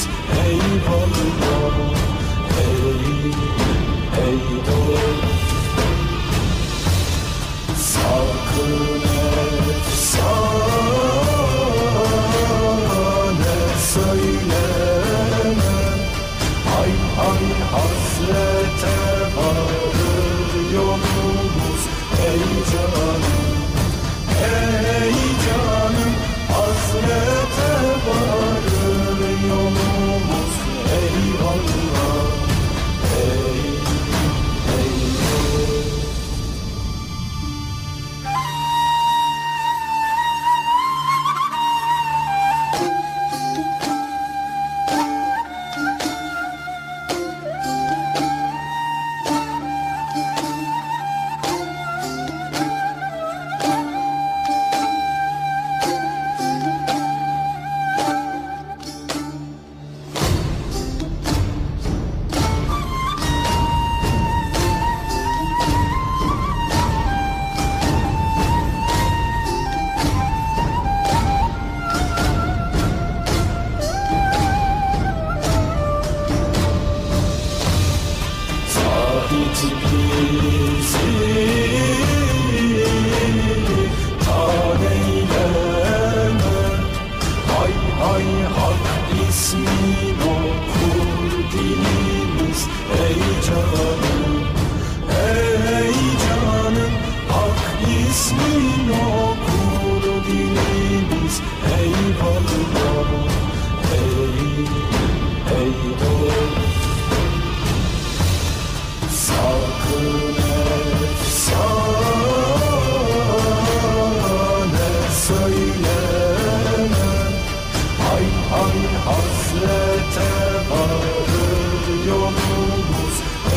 dilimiz eyvallah Ey, eyvallah Sakın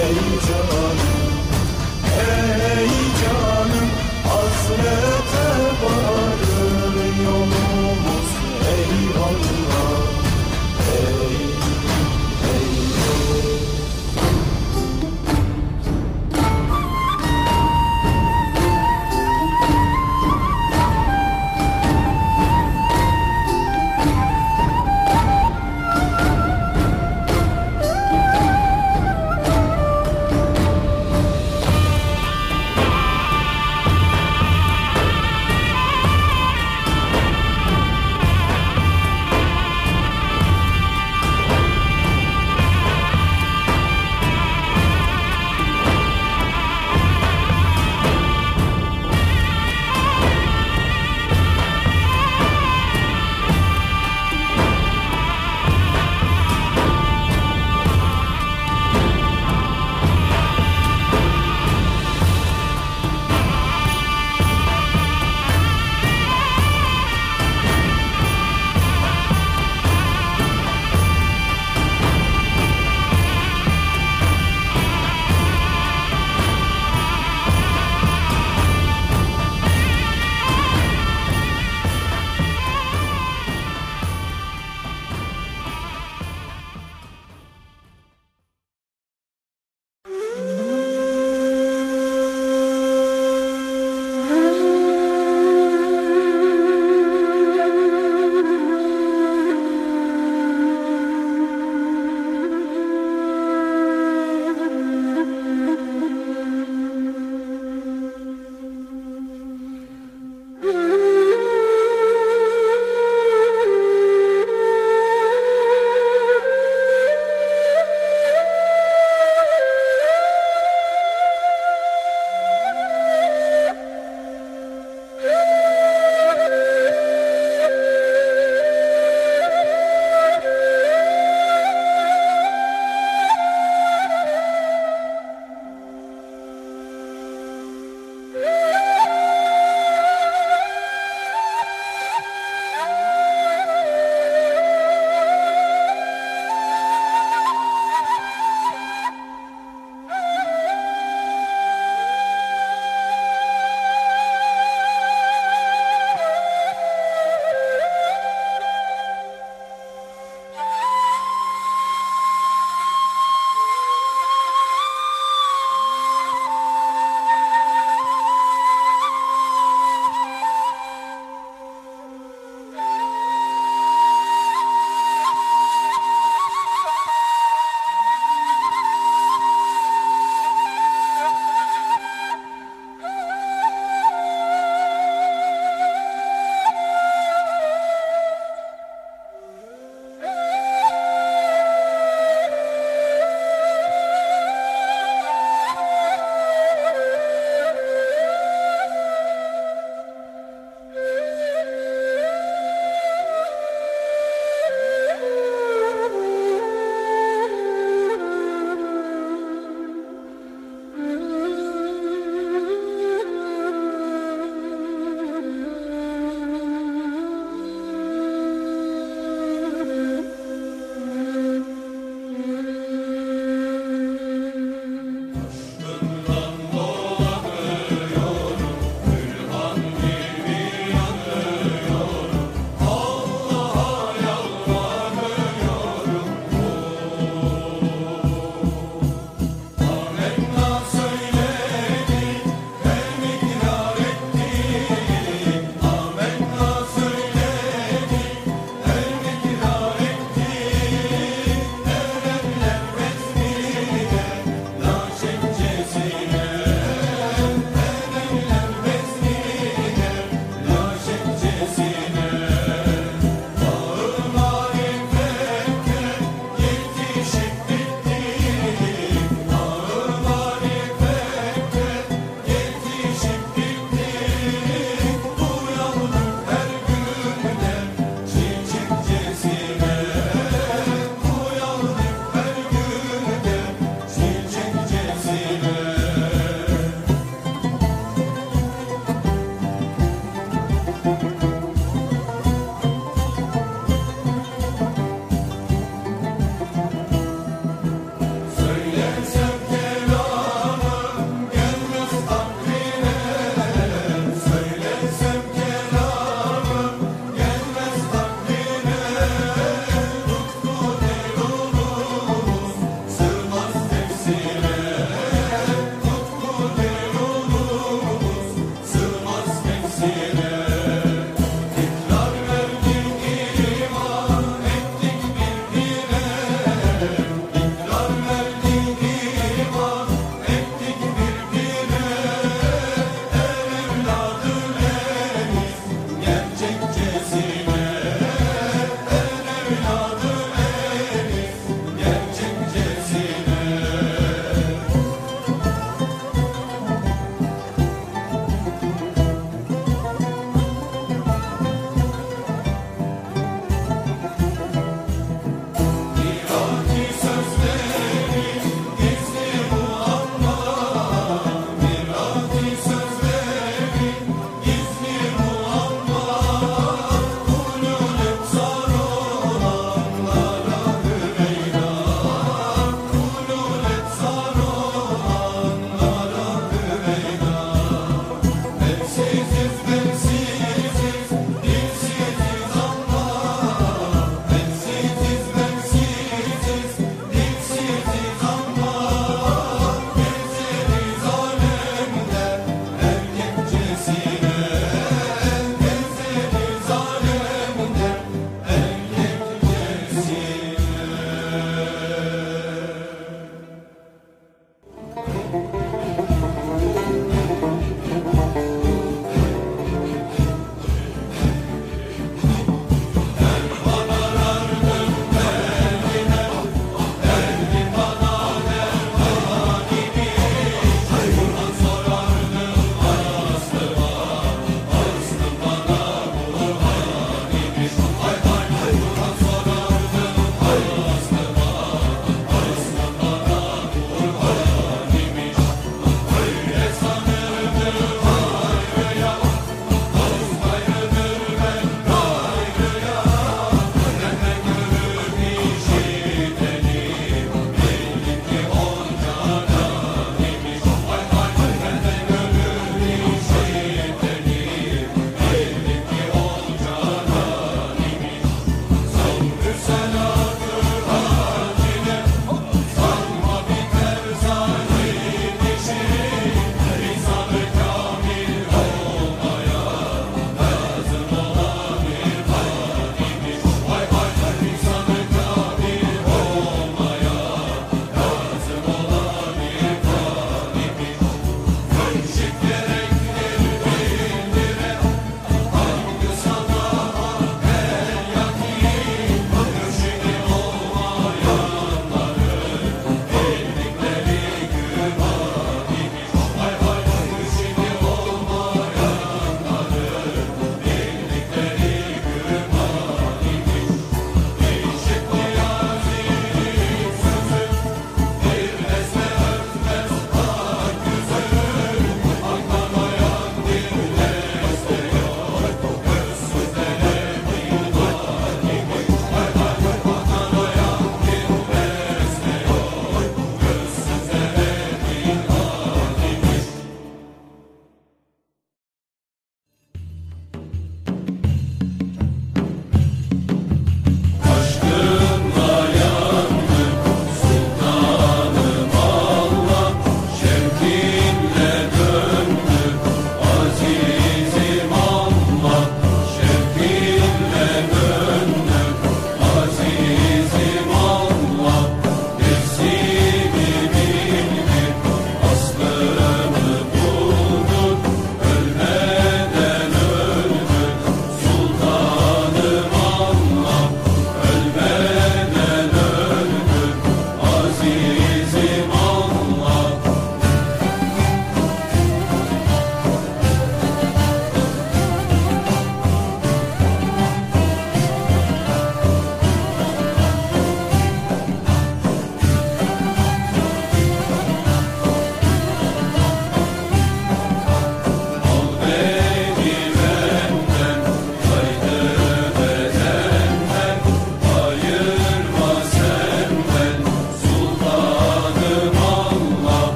Ey canım, ey canım hasrete bak.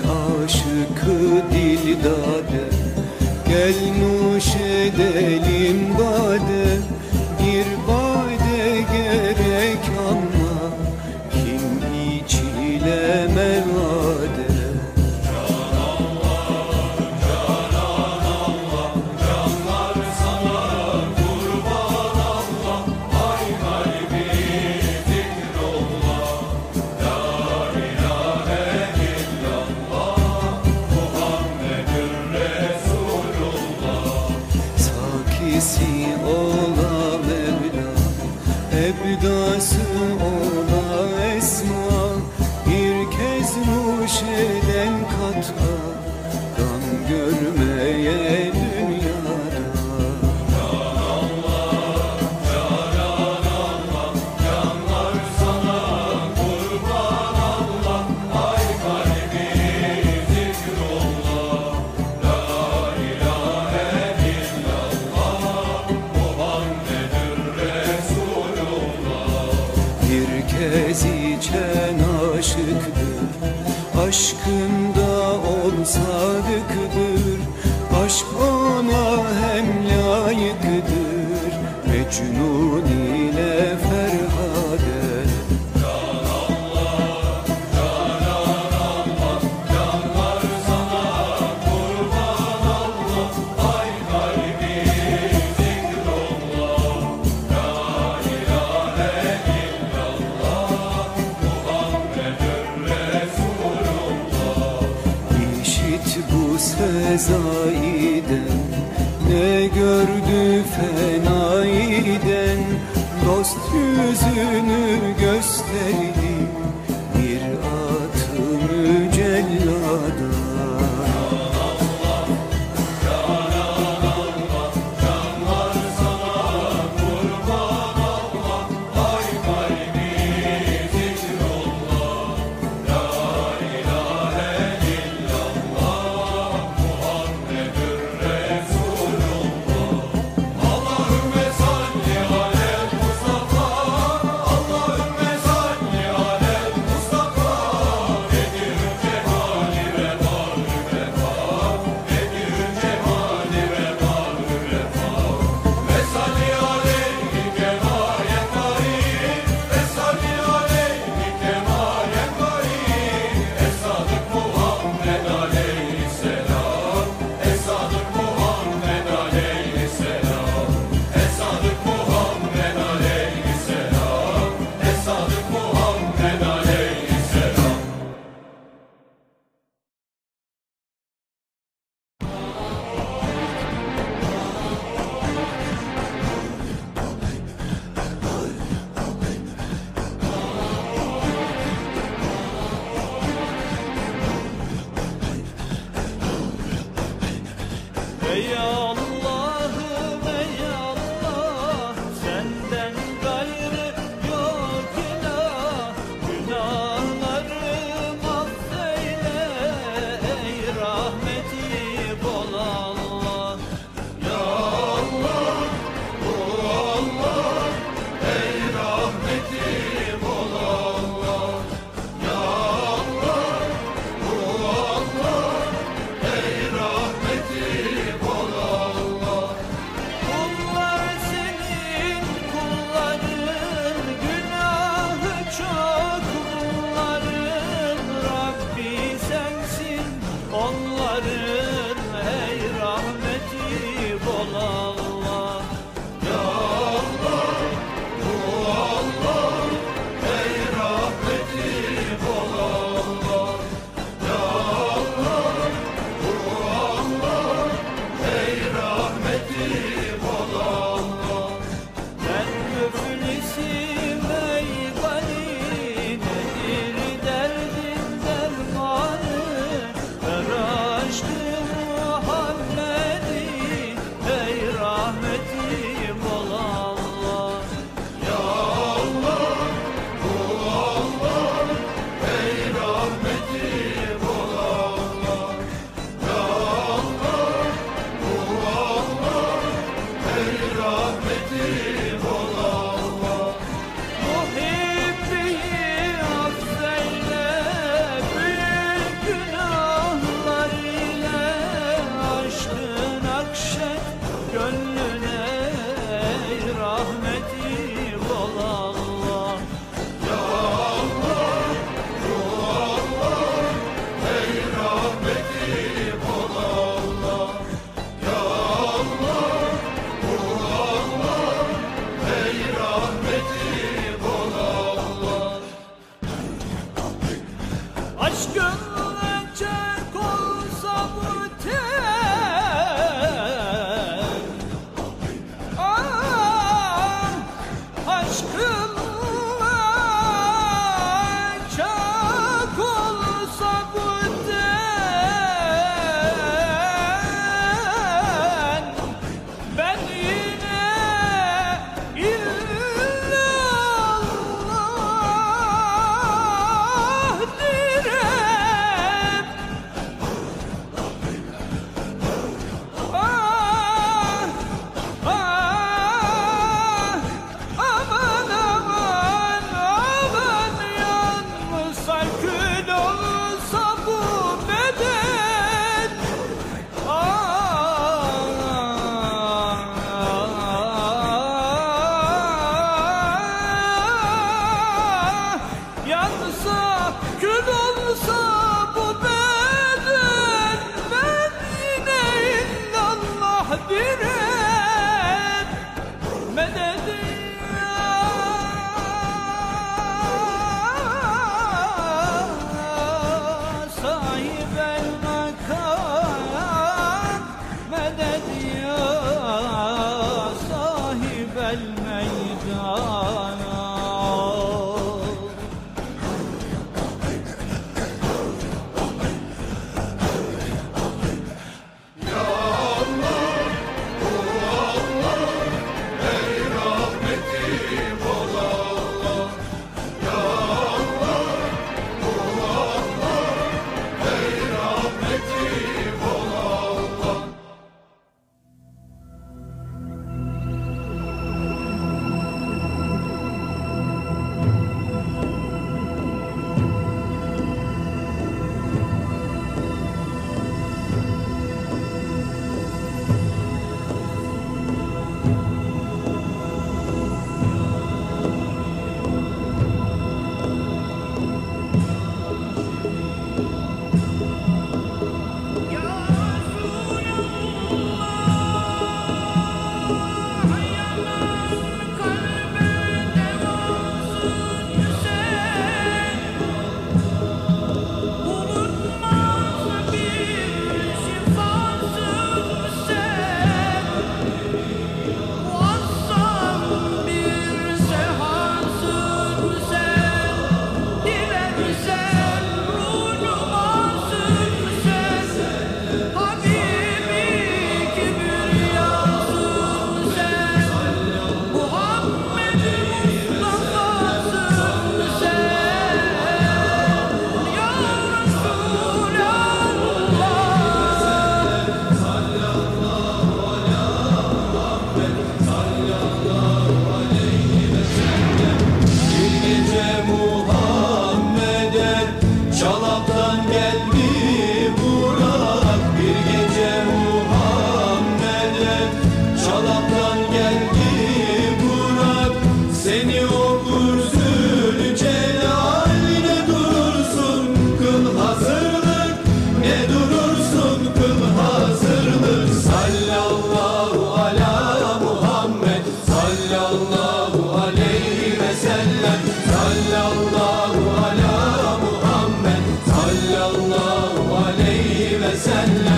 aşıkı dildader Gel nuş edelim bader günü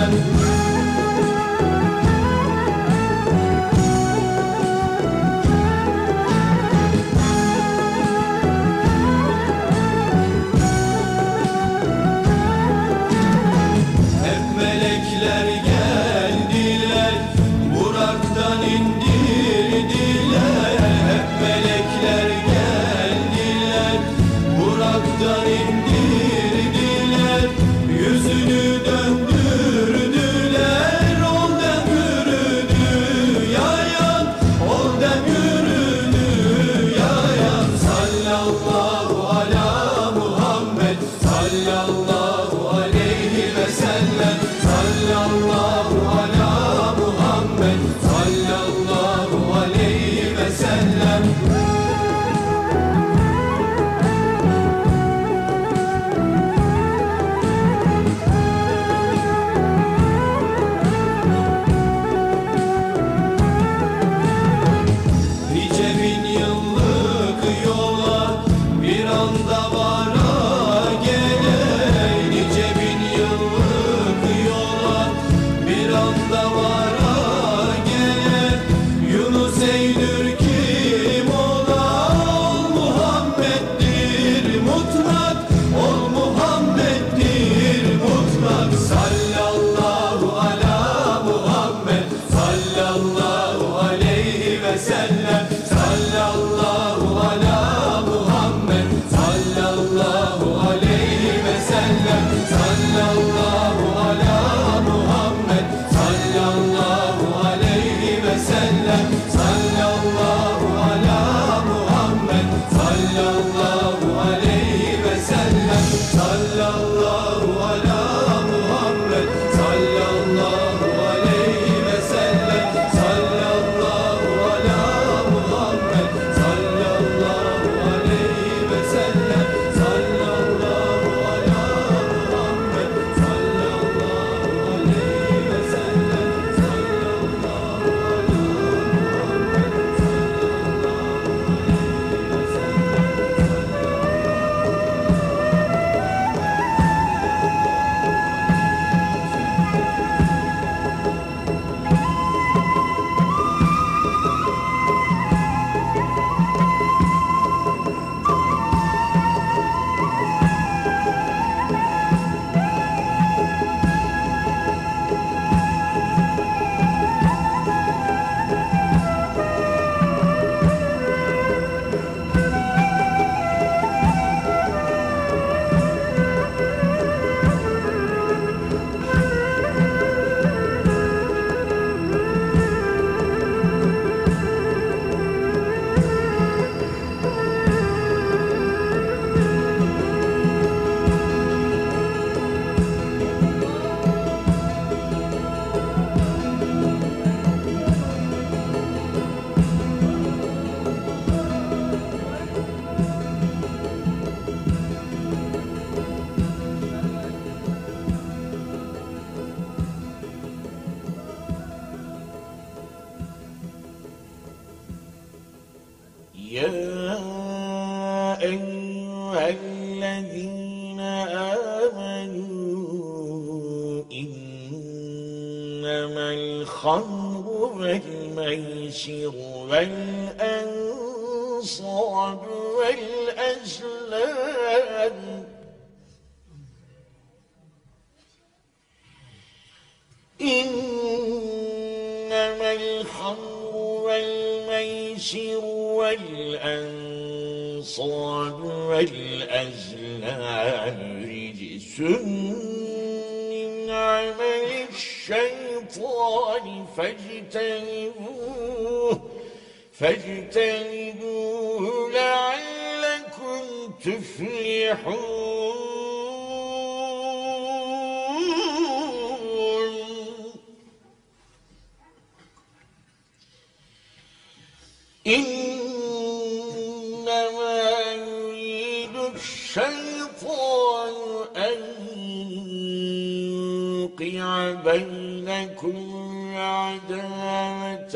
Amen. الأنصاب والأزلام. رجس من عمل الشيطان فاجتنبوه فاجتنبوه لعلكم تفلحون. بينكم عداوة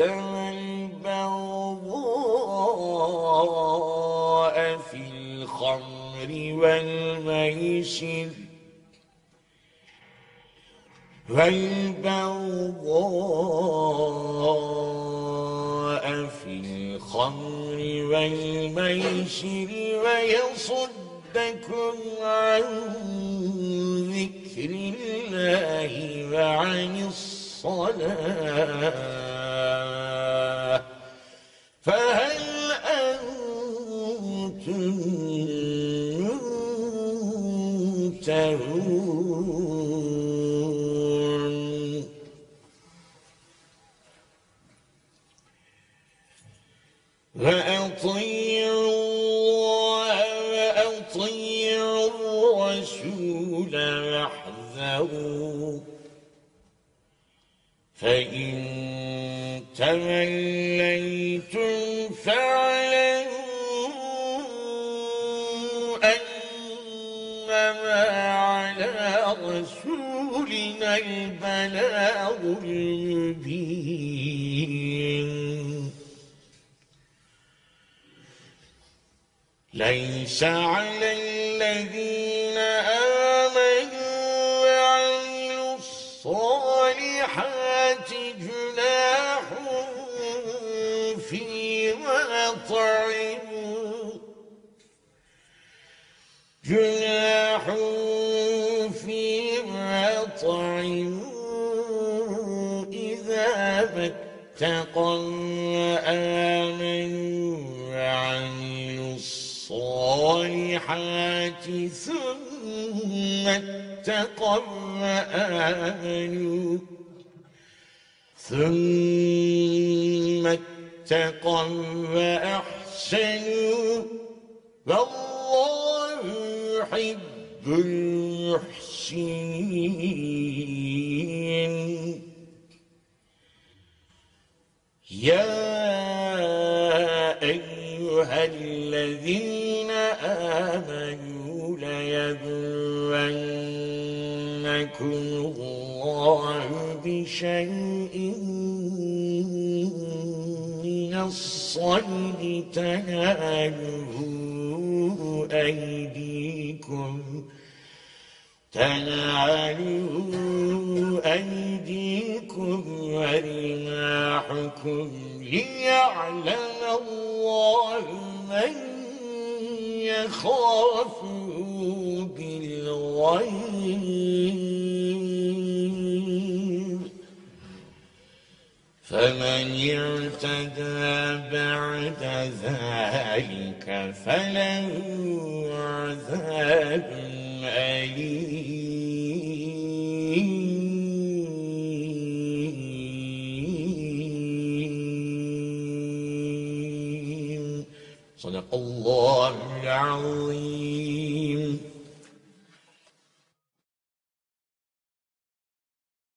البغضاء في الخمر والميسر والبغضاء في الخمر والميسر ويصدكم عن ذكر الله وعن الصلاة. فهل أنتم منتهون؟ وأن لمحذرون فإن تمليتم فاعلموا أنما على رسولنا البلاغ المبين. ليس على الذين الصالحات جناح فيما طعموا جناح فيما طعموا إذا اتقوا وآمنوا وعملوا الصالحات ثم اتقوا وآمنوا ثم اتقوا وأحسنوا والله يحب المحسنين. يا أيها الذين آمنوا ليبلونكم الله بشيء من الصيد تناله أيديكم تناله أيديكم ورماحكم ليعلم الله من يخافه بالغيب فمن اعتدى بعد ذلك فله عذاب أليم. صدق الله العظيم.